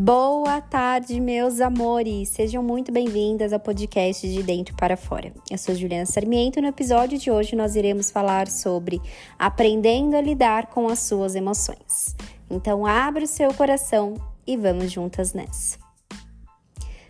Boa tarde, meus amores! Sejam muito bem-vindas ao podcast de Dentro para Fora. Eu sou Juliana Sarmiento e no episódio de hoje nós iremos falar sobre aprendendo a lidar com as suas emoções. Então, abra o seu coração e vamos juntas nessa.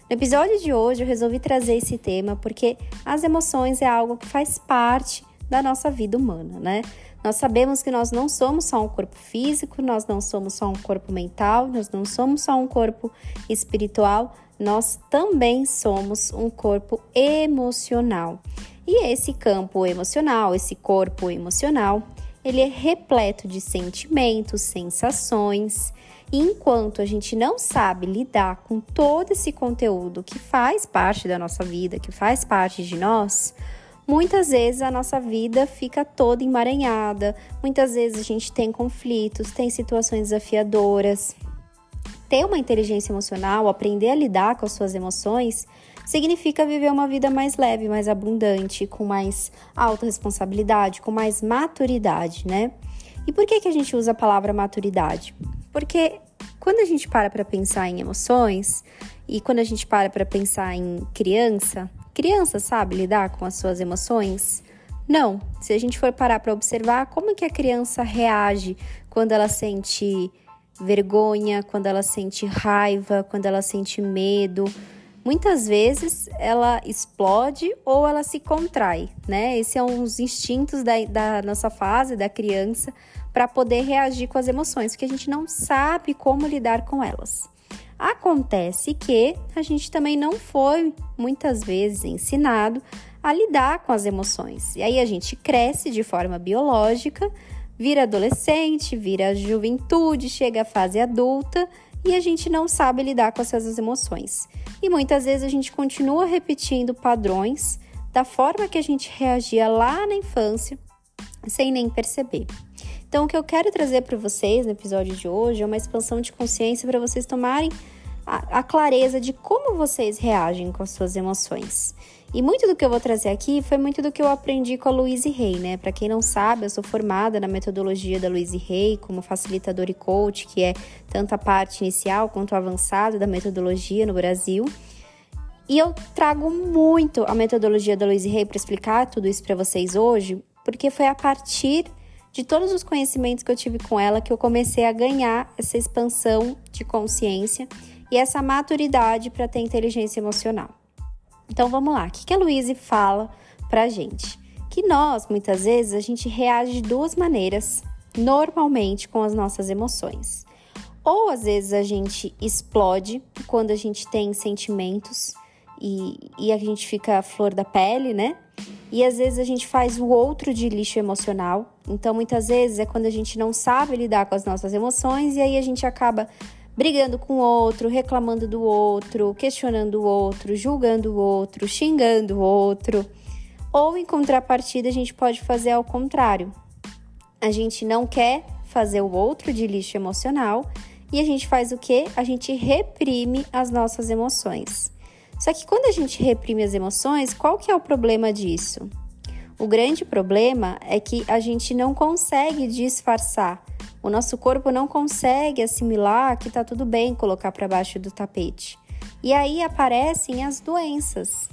No episódio de hoje eu resolvi trazer esse tema porque as emoções é algo que faz parte da nossa vida humana, né? Nós sabemos que nós não somos só um corpo físico, nós não somos só um corpo mental, nós não somos só um corpo espiritual, nós também somos um corpo emocional. E esse campo emocional, esse corpo emocional, ele é repleto de sentimentos, sensações. E enquanto a gente não sabe lidar com todo esse conteúdo que faz parte da nossa vida, que faz parte de nós, muitas vezes a nossa vida fica toda emaranhada, muitas vezes a gente tem conflitos, tem situações desafiadoras. Ter uma inteligência emocional, aprender a lidar com as suas emoções, significa viver uma vida mais leve, mais abundante, com mais alta responsabilidade, com mais maturidade, né? E por que, que a gente usa a palavra maturidade? Porque quando a gente para para pensar em emoções e quando a gente para para pensar em criança, criança sabe lidar com as suas emoções? Não. Se a gente for parar para observar como que a criança reage quando ela sente vergonha, quando ela sente raiva, quando ela sente medo, muitas vezes ela explode ou ela se contrai, né? Esses são é os instintos da, da nossa fase, da criança, para poder reagir com as emoções, porque a gente não sabe como lidar com elas. Acontece que a gente também não foi muitas vezes ensinado a lidar com as emoções. E aí a gente cresce de forma biológica, vira adolescente, vira juventude, chega à fase adulta e a gente não sabe lidar com essas emoções. E muitas vezes a gente continua repetindo padrões da forma que a gente reagia lá na infância, sem nem perceber. Então, o que eu quero trazer para vocês no episódio de hoje é uma expansão de consciência para vocês tomarem a, a, clareza de como vocês reagem com as suas emoções. E muito do que eu vou trazer aqui foi muito do que eu aprendi com a Louise Hay, né? Para quem não sabe, eu sou formada na metodologia da Louise Hay como facilitador e coach, que é tanto a parte inicial quanto avançada da metodologia no Brasil. E eu trago muito a metodologia da Louise Hay para explicar tudo isso para vocês hoje, porque foi a partir de todos os conhecimentos que eu tive com ela que eu comecei a ganhar essa expansão de consciência e essa maturidade para ter inteligência emocional. Então vamos lá, o que, a Luíse fala pra gente? Que nós, muitas vezes, a gente reage de duas maneiras, normalmente, com as nossas emoções. Ou às vezes a gente explode quando a gente tem sentimentos e, e a gente fica a flor da pele, né? E às vezes a gente faz o outro de lixo emocional. Então, muitas vezes é quando a gente não sabe lidar com as nossas emoções e aí a gente acaba brigando com o outro, reclamando do outro, questionando o outro, julgando o outro, xingando o outro. Ou em contrapartida, a gente pode fazer ao contrário. A gente não quer fazer o outro de lixo emocional e a gente faz o que? A gente reprime as nossas emoções. Só que quando a gente reprime as emoções, qual que é o problema disso? O grande problema é que a gente não consegue disfarçar. O nosso corpo não consegue assimilar que tá tudo bem colocar para baixo do tapete. E aí aparecem as doenças.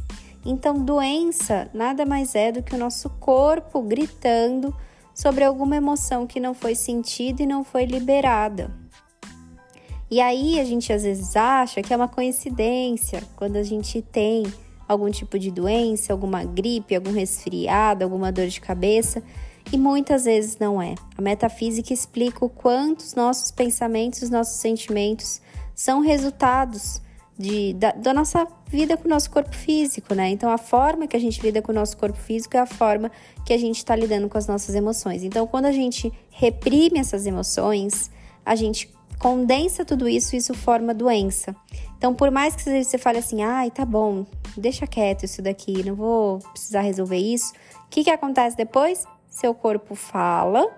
Então, doença nada mais é do que o nosso corpo gritando sobre alguma emoção que não foi sentida e não foi liberada. E aí a gente às vezes acha que é uma coincidência quando a gente tem algum tipo de doença, alguma gripe, algum resfriado, alguma dor de cabeça, e muitas vezes não é. A metafísica explica o quanto os nossos pensamentos, os nossos sentimentos são resultados de, da, da, nossa vida com o nosso corpo físico, né? Então, a forma que a gente lida com o nosso corpo físico é a forma que a gente está lidando com as nossas emoções. Então, quando a gente reprime essas emoções, a gente condensa tudo isso e isso forma doença. Então, por mais que você fale assim, ai, tá bom, deixa quieto isso daqui, não vou precisar resolver isso, o que, que acontece depois? Seu corpo fala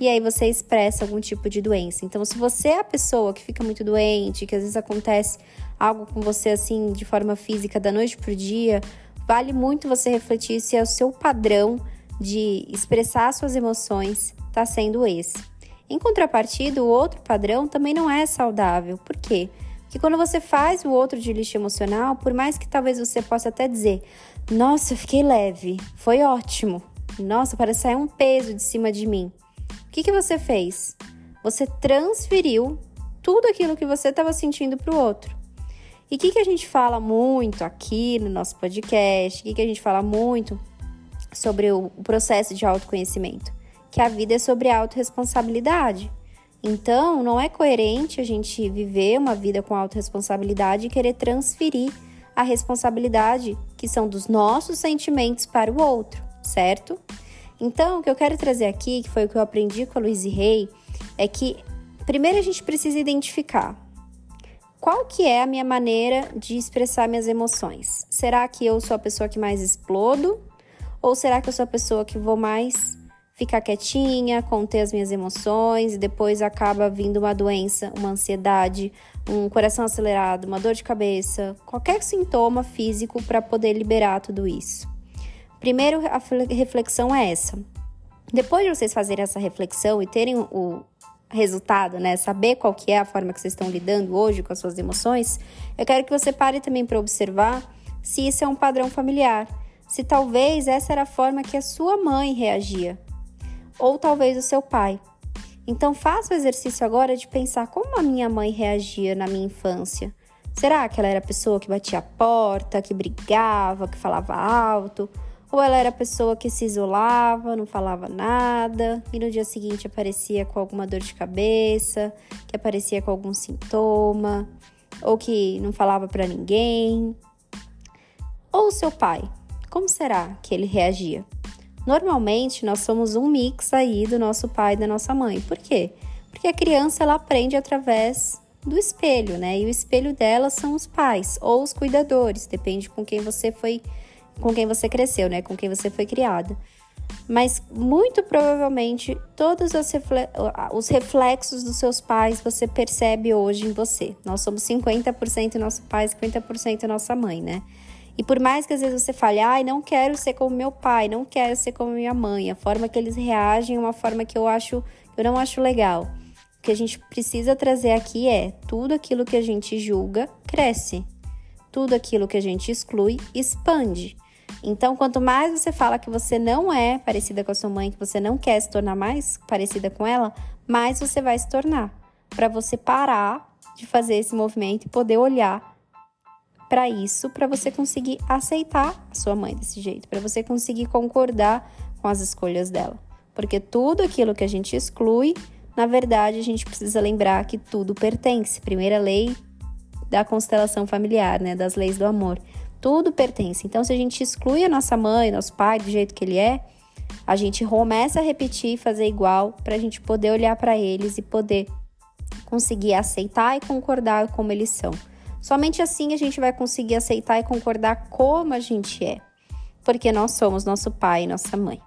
e aí você expressa algum tipo de doença. Então, se você é a pessoa que fica muito doente, que às vezes acontece algo com você assim de forma física da noite pro dia, vale muito você refletir se é o seu padrão de expressar suas emoções está sendo esse. Em contrapartida, o outro padrão também não é saudável. Por quê? Que quando você faz o outro de lixo emocional, por mais que talvez você possa até dizer: Nossa, eu fiquei leve, foi ótimo. Nossa, parece sair um peso de cima de mim. O que, que você fez? Você transferiu tudo aquilo que você estava sentindo para o outro. E o que, que a gente fala muito aqui no nosso podcast? O que, que a gente fala muito sobre o processo de autoconhecimento? Que a vida é sobre autorresponsabilidade. Então, não é coerente a gente viver uma vida com autorresponsabilidade e querer transferir a responsabilidade que são dos nossos sentimentos para o outro, certo? Então, o que eu quero trazer aqui, que foi o que eu aprendi com a Luiz Rey, é que primeiro a gente precisa identificar qual que é a minha maneira de expressar minhas emoções. Será que eu sou a pessoa que mais explodo? Ou será que eu sou a pessoa que vou mais ficar quietinha, conter as minhas emoções e depois acaba vindo uma doença, uma ansiedade, um coração acelerado, uma dor de cabeça, qualquer sintoma físico para poder liberar tudo isso. Primeiro, a reflexão é essa. Depois de vocês fazerem essa reflexão e terem o resultado, né, saber qual que é a forma que vocês estão lidando hoje com as suas emoções, eu quero que você pare também para observar se isso é um padrão familiar, se talvez essa era a forma que a sua mãe reagia ou talvez o seu pai. Então faça o exercício agora de pensar como a minha mãe reagia na minha infância. Será que ela era a pessoa que batia a porta, que brigava, que falava alto? Ou ela era a pessoa que se isolava, não falava nada e no dia seguinte aparecia com alguma dor de cabeça, que aparecia com algum sintoma, ou que não falava para ninguém? Ou o seu pai? Como será que ele reagia? Normalmente, nós somos um mix aí do nosso pai e da nossa mãe. Por quê? Porque a criança ela aprende através do espelho, né? E o espelho dela são os pais ou os cuidadores, depende com quem você foi, com quem você cresceu, né? Com quem você foi criada. Mas muito provavelmente todos os reflexos dos seus pais você percebe hoje em você. Nós somos 50% nosso pai, 50% nossa mãe, né? E por mais que às vezes você fale, ai, não quero ser como meu pai, não quero ser como minha mãe, a forma que eles reagem é uma forma que eu acho, eu não acho legal. O que a gente precisa trazer aqui é tudo aquilo que a gente julga cresce. Tudo aquilo que a gente exclui expande. Então, quanto mais você fala que você não é parecida com a sua mãe, que você não quer se tornar mais parecida com ela, mais você vai se tornar. Para você parar de fazer esse movimento e poder olhar para isso, para você conseguir aceitar a sua mãe desse jeito, para você conseguir concordar com as escolhas dela. Porque tudo aquilo que a gente exclui, na verdade, a gente precisa lembrar que tudo pertence. Primeira lei da constelação familiar, né, das leis do amor. Tudo pertence. Então, se a gente exclui a nossa mãe, nosso pai do jeito que ele é, a gente começa a repetir e fazer igual para a gente poder olhar para eles e poder conseguir aceitar e concordar como eles são. Somente assim a gente vai conseguir aceitar e concordar como a gente é, porque nós somos nosso pai e nossa mãe.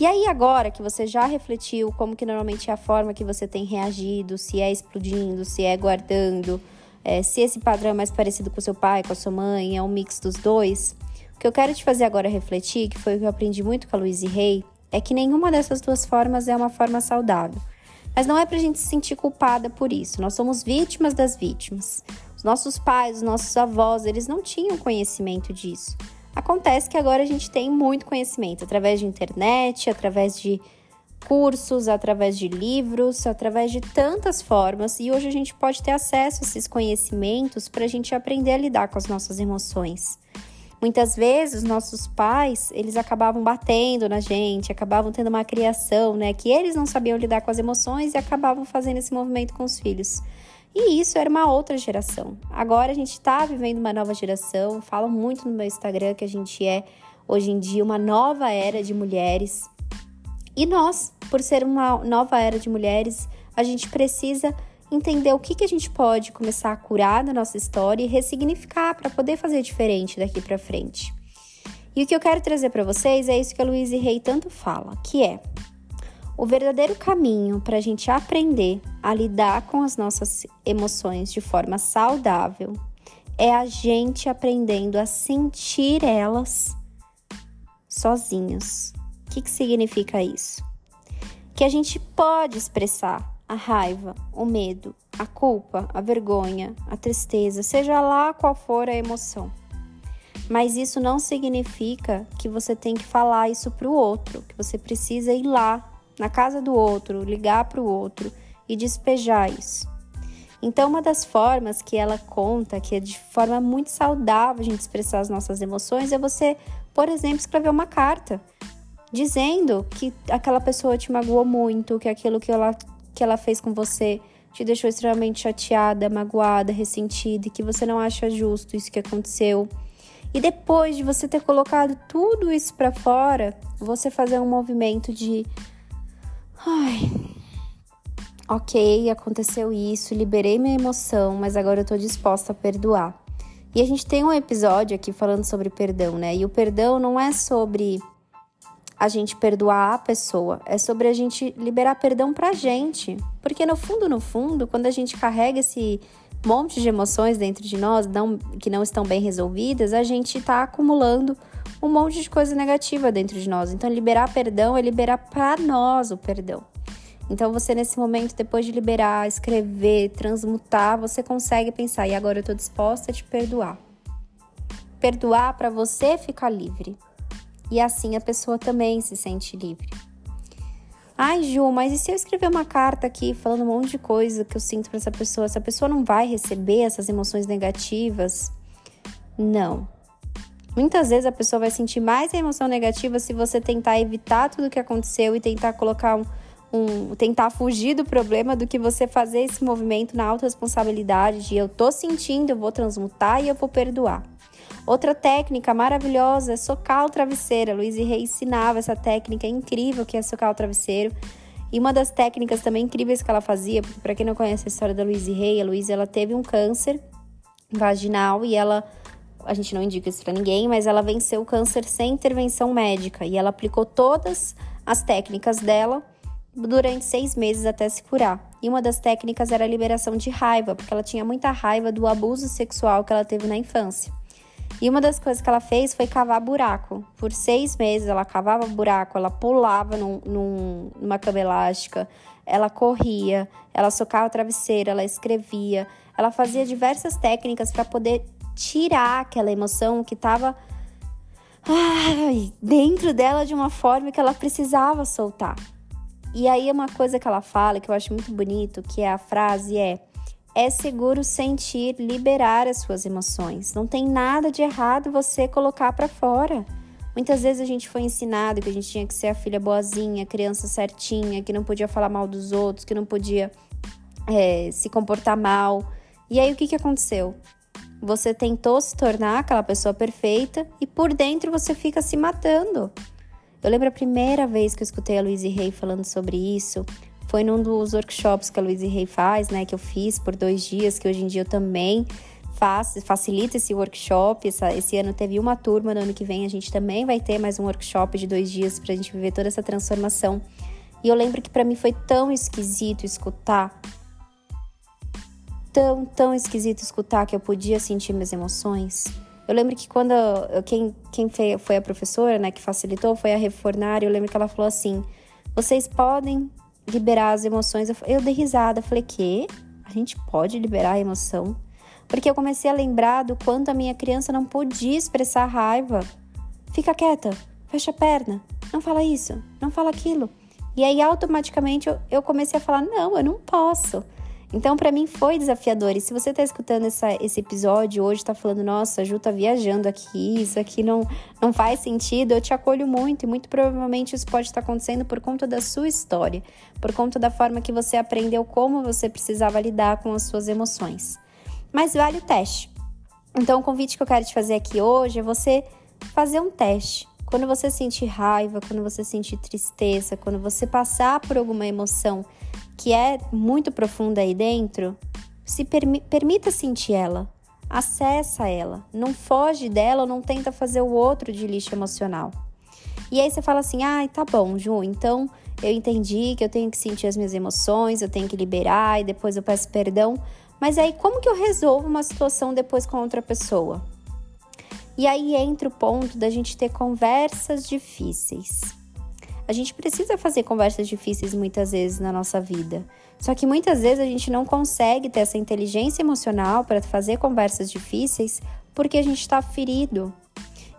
E aí agora que você já refletiu como que normalmente é a forma que você tem reagido, se é explodindo, se é guardando, é, se esse padrão é mais parecido com seu pai, com a sua mãe, é um mix dos dois, o que eu quero te fazer agora refletir, que foi o que eu aprendi muito com a Luiz Rey, é que nenhuma dessas duas formas é uma forma saudável. Mas não é pra gente se sentir culpada por isso. Nós somos vítimas das vítimas nossos pais, os nossos avós, eles não tinham conhecimento disso. Acontece que agora a gente tem muito conhecimento através de internet, através de cursos, através de livros, através de tantas formas, e hoje a gente pode ter acesso a esses conhecimentos para a gente aprender a lidar com as nossas emoções. Muitas vezes, nossos pais, eles acabavam batendo na gente, acabavam tendo uma criação, né, que eles não sabiam lidar com as emoções e acabavam fazendo esse movimento com os filhos. E isso era uma outra geração. Agora a gente está vivendo uma nova geração. Falo muito no meu Instagram que a gente é hoje em dia uma nova era de mulheres. E nós, por ser uma nova era de mulheres, a gente precisa entender o que, que a gente pode começar a curar da nossa história e ressignificar para poder fazer diferente daqui para frente. E o que eu quero trazer para vocês é isso que a Louise Rey tanto fala, que é o verdadeiro caminho para a gente aprender a lidar com as nossas emoções de forma saudável é a gente aprendendo a sentir elas sozinhos. O que, que significa isso? Que a gente pode expressar a raiva, o medo, a culpa, a vergonha, a tristeza, seja lá qual for a emoção. Mas isso não significa que você tem que falar isso para o outro, que você precisa ir lá na casa do outro, ligar para o outro e despejar isso. Então, uma das formas que ela conta, que é de forma muito saudável a gente expressar as nossas emoções, é você, por exemplo, escrever uma carta dizendo que aquela pessoa te magoou muito, que aquilo que ela, que ela fez com você te deixou extremamente chateada, magoada, ressentida e que você não acha justo isso que aconteceu. E depois de você ter colocado tudo isso para fora, você fazer um movimento de ai, ok, aconteceu isso, liberei minha emoção, mas agora eu tô disposta a perdoar. E a gente tem um episódio aqui falando sobre perdão, né? E o perdão não é sobre a gente perdoar a pessoa, é sobre a gente liberar perdão pra gente. Porque no fundo, no fundo, quando a gente carrega esse monte de emoções dentro de nós não, que não estão bem resolvidas, a gente tá acumulando um monte de coisa negativa dentro de nós. Então, liberar perdão é liberar para nós o perdão. Então, você nesse momento, depois de liberar, escrever, transmutar, você consegue pensar: e agora eu estou disposta a te perdoar. Perdoar para você ficar livre. E assim a pessoa também se sente livre. Ai, Ju, mas e se eu escrever uma carta aqui falando um monte de coisa que eu sinto para essa pessoa? Essa pessoa não vai receber essas emoções negativas? Não. Muitas vezes a pessoa vai sentir mais a emoção negativa se você tentar evitar tudo o que aconteceu e tentar colocar um, um, tentar fugir do problema do que você fazer esse movimento na autorresponsabilidade de eu tô sentindo, eu vou transmutar e eu vou perdoar. Outra técnica maravilhosa é socar o travesseiro. A Luiz Rey ensinava essa técnica incrível que é socar o travesseiro. E uma das técnicas também incríveis que ela fazia, porque para quem não conhece a história da Luiz Rey, a Luiz ela teve um câncer vaginal e ela a gente não indica isso para ninguém, mas ela venceu o câncer sem intervenção médica e ela aplicou todas as técnicas dela durante seis meses até se curar. E uma das técnicas era a liberação de raiva, porque ela tinha muita raiva do abuso sexual que ela teve na infância. E uma das coisas que ela fez foi cavar buraco. Por seis meses ela cavava buraco, ela pulava num, num, numa cama elástica, ela corria, ela socava o travesseiro, ela escrevia, ela fazia diversas técnicas para poder tirar aquela emoção que estava dentro dela de uma forma que ela precisava soltar. E aí uma coisa que ela fala que eu acho muito bonito, que é a frase é: é seguro sentir, liberar as suas emoções. Não tem nada de errado você colocar para fora. Muitas vezes a gente foi ensinado que a gente tinha que ser a filha boazinha, a criança certinha, que não podia falar mal dos outros, que não podia é, se comportar mal. E aí o que, que aconteceu? Você tentou se tornar aquela pessoa perfeita e por dentro você fica se matando. Eu lembro a primeira vez que eu escutei a Louise Hay falando sobre isso, foi num dos workshops que a Louise Hay faz, né, que eu fiz por dois dias, que hoje em dia eu também faço, facilito esse workshop. Essa, esse ano teve uma turma, no ano que vem a gente também vai ter mais um workshop de dois dias para a gente viver toda essa transformação. E eu lembro que para mim foi tão esquisito escutar tão, tão esquisito escutar que eu podia sentir minhas emoções. Eu lembro que quando eu, quem, quem foi a professora, né, que facilitou, foi a Refornar, eu lembro que ela falou assim: vocês podem liberar as emoções. Eu, eu dei risada, falei: que? A gente pode liberar a emoção? Porque eu comecei a lembrar do quanto a minha criança não podia expressar raiva. Fica quieta, fecha a perna, não fala isso, não fala aquilo. E aí automaticamente eu, eu comecei a falar: não, eu não posso. Então, para mim foi desafiador. E se você está escutando essa, esse episódio hoje, está falando, nossa, a Ju tá viajando aqui, isso aqui não, não faz sentido, eu te acolho muito. E muito provavelmente isso pode estar acontecendo por conta da sua história, por conta da forma que você aprendeu como você precisava lidar com as suas emoções. Mas vale o teste. Então, o convite que eu quero te fazer aqui hoje é você fazer um teste. Quando você sentir raiva, quando você sentir tristeza, quando você passar por alguma emoção que é muito profunda aí dentro, se permi permita sentir ela, acessa ela, não foge dela ou não tenta fazer o outro de lixo emocional. E aí você fala assim: "Ai, ah, tá bom, Ju, então eu entendi que eu tenho que sentir as minhas emoções, eu tenho que liberar e depois eu peço perdão". Mas aí como que eu resolvo uma situação depois com outra pessoa? E aí entra o ponto da gente ter conversas difíceis. A gente precisa fazer conversas difíceis muitas vezes na nossa vida. Só que muitas vezes a gente não consegue ter essa inteligência emocional para fazer conversas difíceis porque a gente está ferido.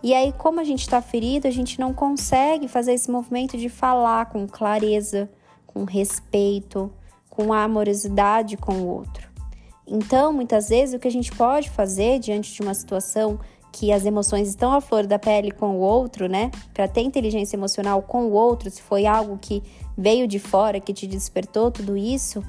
E aí, como a gente está ferido, a gente não consegue fazer esse movimento de falar com clareza, com respeito, com amorosidade com o outro. Então, muitas vezes, o que a gente pode fazer diante de uma situação que as emoções estão à flor da pele com o outro, né? Para ter inteligência emocional com o outro, se foi algo que veio de fora, que te despertou tudo isso,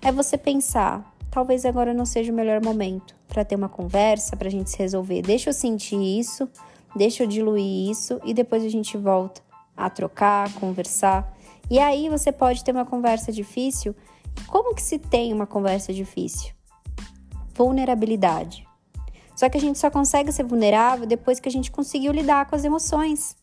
é você pensar: talvez agora não seja o melhor momento para ter uma conversa, para a gente se resolver. Deixa eu sentir isso, deixa eu diluir isso e depois a gente volta a trocar, conversar. E aí você pode ter uma conversa difícil. Como que se tem uma conversa difícil? Vulnerabilidade. Só que a gente só consegue ser vulnerável depois que a gente conseguiu lidar com as emoções.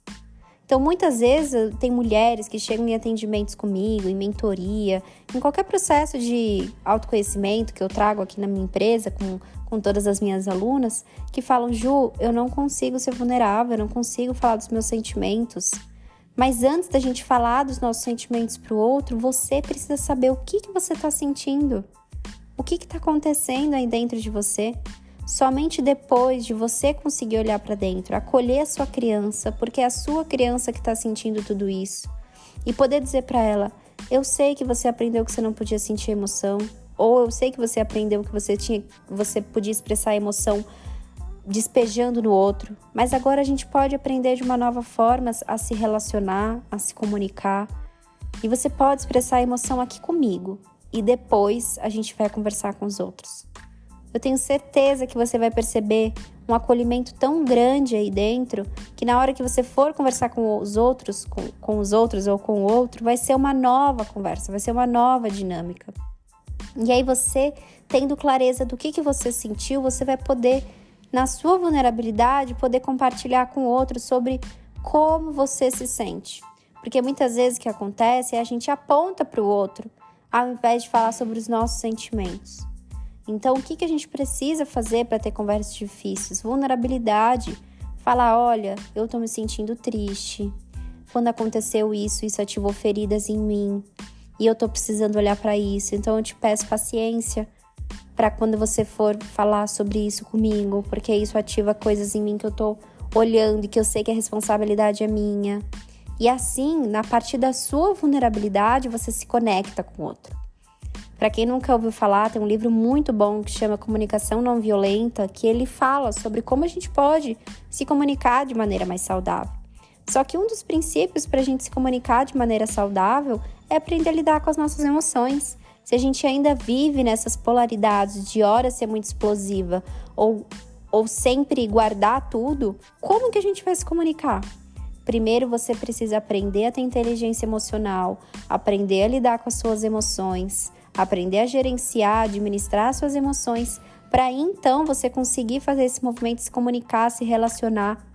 Então, muitas vezes, tem mulheres que chegam em atendimentos comigo, em mentoria, em qualquer processo de autoconhecimento que eu trago aqui na minha empresa, com, com todas as minhas alunas, que falam: Ju, eu não consigo ser vulnerável, eu não consigo falar dos meus sentimentos. Mas antes da gente falar dos nossos sentimentos para o outro, você precisa saber o que, que você está sentindo, o que está acontecendo aí dentro de você. Somente depois de você conseguir olhar para dentro, acolher a sua criança, porque é a sua criança que está sentindo tudo isso, e poder dizer para ela: Eu sei que você aprendeu que você não podia sentir emoção, ou eu sei que você aprendeu que você tinha, você podia expressar emoção despejando no outro, mas agora a gente pode aprender de uma nova forma a se relacionar, a se comunicar. E você pode expressar a emoção aqui comigo e depois a gente vai conversar com os outros. Eu tenho certeza que você vai perceber um acolhimento tão grande aí dentro que na hora que você for conversar com os outros, com, com os outros ou com o outro, vai ser uma nova conversa, vai ser uma nova dinâmica. E aí você, tendo clareza do que, que você sentiu, você vai poder, na sua vulnerabilidade, poder compartilhar com o outro sobre como você se sente. Porque muitas vezes o que acontece é a gente aponta para o outro, ao invés de falar sobre os nossos sentimentos. Então, o que, que a gente precisa fazer para ter conversas difíceis? Vulnerabilidade. Falar: olha, eu estou me sentindo triste. Quando aconteceu isso, isso ativou feridas em mim. E eu estou precisando olhar para isso. Então, eu te peço paciência para quando você for falar sobre isso comigo, porque isso ativa coisas em mim que eu estou olhando e que eu sei que a responsabilidade é minha. E assim, na partir da sua vulnerabilidade, você se conecta com o outro. Para quem nunca ouviu falar, tem um livro muito bom que chama Comunicação Não Violenta, que ele fala sobre como a gente pode se comunicar de maneira mais saudável. Só que um dos princípios para a gente se comunicar de maneira saudável é aprender a lidar com as nossas emoções. Se a gente ainda vive nessas polaridades de hora ser muito explosiva ou, ou sempre guardar tudo, como que a gente vai se comunicar? Primeiro você precisa aprender a ter inteligência emocional, aprender a lidar com as suas emoções, aprender a gerenciar, administrar suas emoções, para então você conseguir fazer esse movimento, se comunicar, se relacionar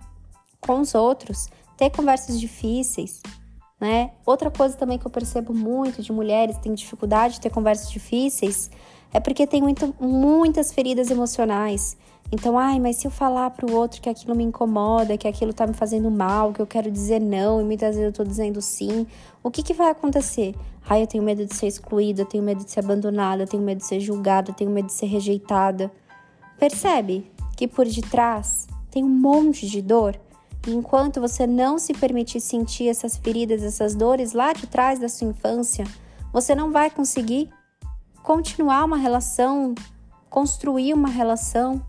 com os outros, ter conversas difíceis, né? Outra coisa também que eu percebo muito de mulheres que têm dificuldade de ter conversas difíceis é porque tem muito, muitas feridas emocionais. Então, ai, mas se eu falar para o outro que aquilo me incomoda, que aquilo tá me fazendo mal, que eu quero dizer não e muitas vezes eu tô dizendo sim, o que que vai acontecer? Ai, eu tenho medo de ser excluída, eu tenho medo de ser abandonada, eu tenho medo de ser julgada, eu tenho medo de ser rejeitada. Percebe que por detrás tem um monte de dor? E enquanto você não se permitir sentir essas feridas, essas dores lá de trás da sua infância, você não vai conseguir continuar uma relação, construir uma relação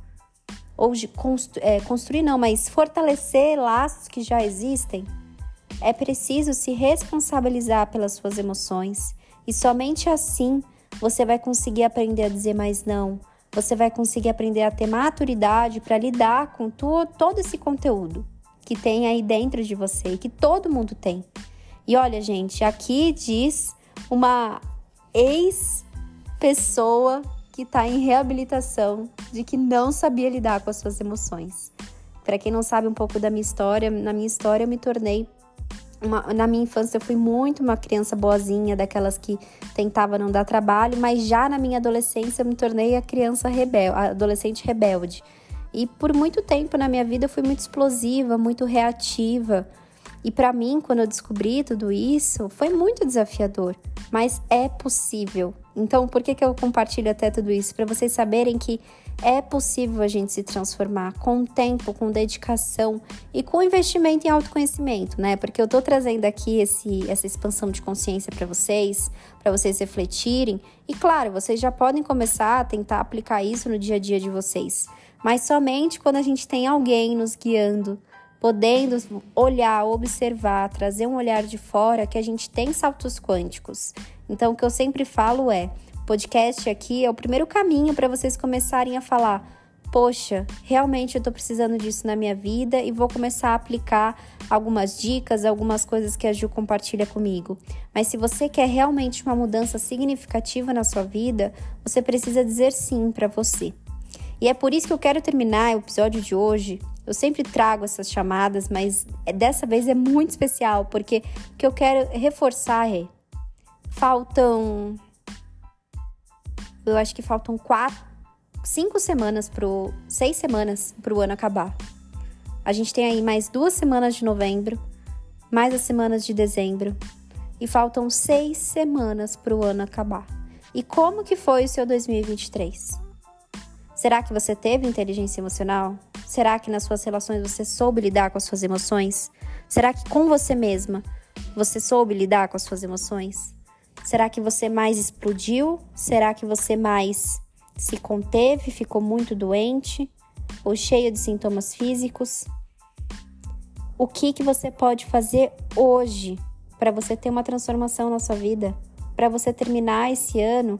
ou de constru é, construir não, mas fortalecer laços que já existem, é preciso se responsabilizar pelas suas emoções e somente assim você vai conseguir aprender a dizer mais não. Você vai conseguir aprender a ter maturidade para lidar com tu, todo esse conteúdo que tem aí dentro de você e que todo mundo tem. E olha, gente, aqui diz uma ex-pessoa que está em reabilitação de que não sabia lidar com as suas emoções. Para quem não sabe um pouco da minha história, na minha história eu me tornei uma, na minha infância eu fui muito uma criança boazinha, daquelas que tentava não dar trabalho, mas já na minha adolescência eu me tornei a criança rebelde, a adolescente rebelde. E por muito tempo na minha vida eu fui muito explosiva, muito reativa. E para mim, quando eu descobri tudo isso, foi muito desafiador, mas é possível. Então, por que, que eu compartilho até tudo isso? Para vocês saberem que é possível a gente se transformar com tempo, com dedicação e com investimento em autoconhecimento, né? Porque eu tô trazendo aqui esse, essa expansão de consciência para vocês, para vocês refletirem. E claro, vocês já podem começar a tentar aplicar isso no dia a dia de vocês, mas somente quando a gente tem alguém nos guiando, podendo olhar, observar, trazer um olhar de fora que a gente tem saltos quânticos. Então, o que eu sempre falo é: podcast aqui é o primeiro caminho para vocês começarem a falar. Poxa, realmente eu estou precisando disso na minha vida e vou começar a aplicar algumas dicas, algumas coisas que a Ju compartilha comigo. Mas se você quer realmente uma mudança significativa na sua vida, você precisa dizer sim para você. E é por isso que eu quero terminar o episódio de hoje. Eu sempre trago essas chamadas, mas dessa vez é muito especial, porque o que eu quero reforçar é: faltam. Eu acho que faltam quatro, cinco semanas pro. seis semanas pro ano acabar. A gente tem aí mais duas semanas de novembro, mais as semanas de dezembro. E faltam seis semanas pro ano acabar. E como que foi o seu 2023? Será que você teve inteligência emocional? Será que nas suas relações você soube lidar com as suas emoções? Será que com você mesma você soube lidar com as suas emoções? Será que você mais explodiu? Será que você mais se conteve, ficou muito doente ou cheio de sintomas físicos? O que que você pode fazer hoje para você ter uma transformação na sua vida? Para você terminar esse ano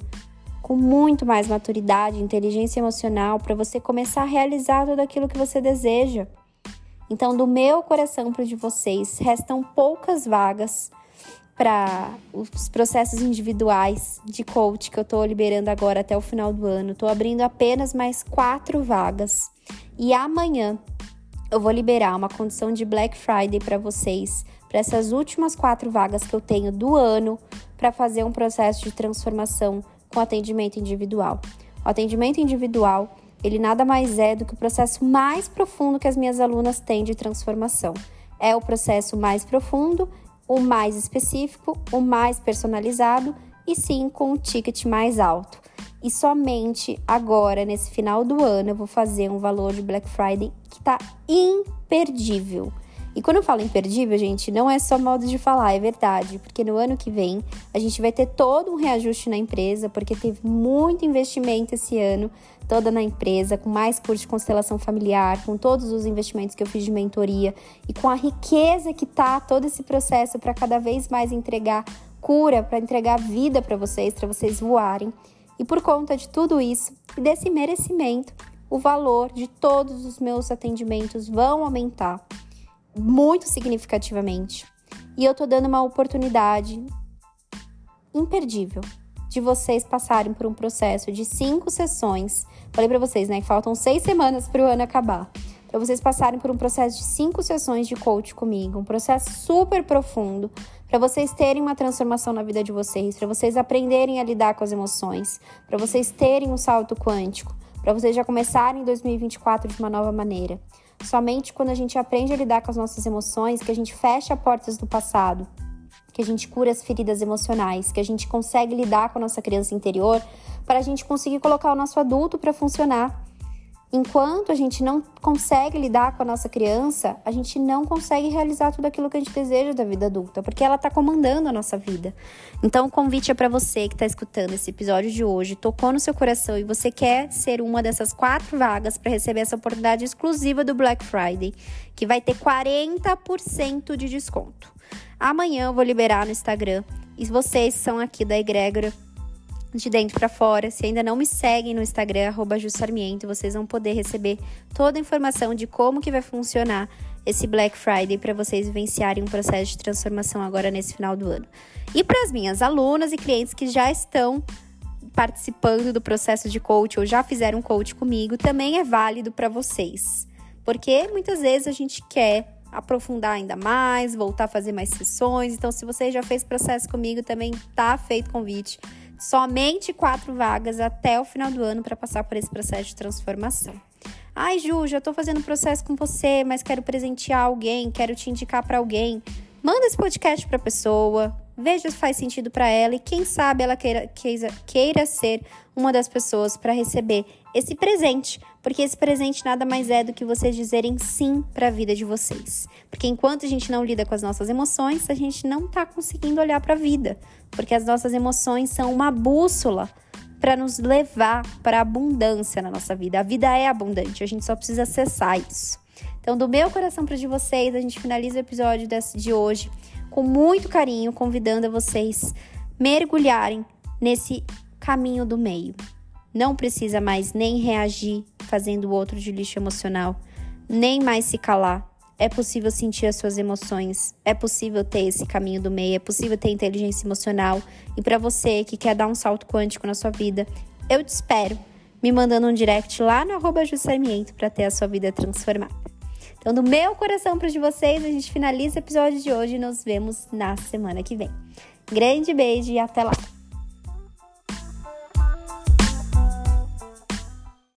com muito mais maturidade, inteligência emocional, para você começar a realizar tudo aquilo que você deseja. Então, do meu coração para o de vocês, restam poucas vagas para os processos individuais de coach que eu estou liberando agora até o final do ano. Estou abrindo apenas mais quatro vagas. E amanhã eu vou liberar uma condição de Black Friday para vocês, para essas últimas quatro vagas que eu tenho do ano, para fazer um processo de transformação com atendimento individual. O atendimento individual, ele nada mais é do que o processo mais profundo que as minhas alunas têm de transformação. É o processo mais profundo, o mais específico, o mais personalizado e sim com um ticket mais alto. E somente agora, nesse final do ano, eu vou fazer um valor de Black Friday que está imperdível. E quando eu falo imperdível, gente, não é só modo de falar, é verdade, porque no ano que vem a gente vai ter todo um reajuste na empresa, porque teve muito investimento esse ano, toda na empresa, com mais curso de constelação familiar, com todos os investimentos que eu fiz de mentoria e com a riqueza que tá todo esse processo para cada vez mais entregar cura, para entregar vida para vocês, para vocês voarem. E por conta de tudo isso e desse merecimento, o valor de todos os meus atendimentos vão aumentar muito significativamente. E eu tô dando uma oportunidade imperdível de vocês passarem por um processo de cinco sessões. Falei para vocês, né, que faltam seis semanas para o ano acabar. Para vocês passarem por um processo de cinco sessões de coach comigo, um processo super profundo, para vocês terem uma transformação na vida de vocês, para vocês aprenderem a lidar com as emoções, para vocês terem um salto quântico, para vocês já começarem 2024 de uma nova maneira. Somente quando a gente aprende a lidar com as nossas emoções, que a gente fecha portas do passado, que a gente cura as feridas emocionais, que a gente consegue lidar com a nossa criança interior, para a gente conseguir colocar o nosso adulto para funcionar. Enquanto a gente não consegue lidar com a nossa criança, a gente não consegue realizar tudo aquilo que a gente deseja da vida adulta, porque ela está comandando a nossa vida. Então, o convite é para você que está escutando esse episódio de hoje, tocou no seu coração e você quer ser uma dessas quatro vagas para receber essa oportunidade exclusiva do Black Friday, que vai ter 40% de desconto. Amanhã eu vou liberar no Instagram e vocês são aqui da Egrégora de dentro para fora. Se ainda não me seguem no Instagram, Jussarmiento, vocês vão poder receber toda a informação de como que vai funcionar esse Black Friday para vocês vivenciarem um processo de transformação agora nesse final do ano. E para as minhas alunas e clientes que já estão participando do processo de coach ou já fizeram coach comigo, também é válido para vocês. Porque muitas vezes a gente quer aprofundar ainda mais, voltar a fazer mais sessões. Então, se você já fez processo comigo, também tá feito convite Somente quatro vagas até o final do ano para passar por esse processo de transformação. Ai, Ju, já tô fazendo processo com você, mas quero presentear alguém, quero te indicar para alguém. Manda esse podcast para pessoa, veja se faz sentido para ela e quem sabe ela queira, queira, queira ser uma das pessoas para receber esse presente, porque esse presente nada mais é do que vocês dizerem sim para a vida de vocês. Porque enquanto a gente não lida com as nossas emoções, a gente não está conseguindo olhar para a vida, porque as nossas emoções são uma bússola para nos levar para a abundância na nossa vida. A vida é abundante, a gente só precisa acessar isso. Então, do meu coração para de vocês, a gente finaliza o episódio de hoje com muito carinho, convidando a vocês mergulharem nesse caminho do meio. Não precisa mais nem reagir fazendo o outro de lixo emocional, nem mais se calar. É possível sentir as suas emoções, é possível ter esse caminho do meio, é possível ter inteligência emocional. E para você que quer dar um salto quântico na sua vida, eu te espero me mandando um direct lá no arroba para ter a sua vida transformada. Então, do meu coração para de vocês, a gente finaliza o episódio de hoje e nos vemos na semana que vem. Grande beijo e até lá!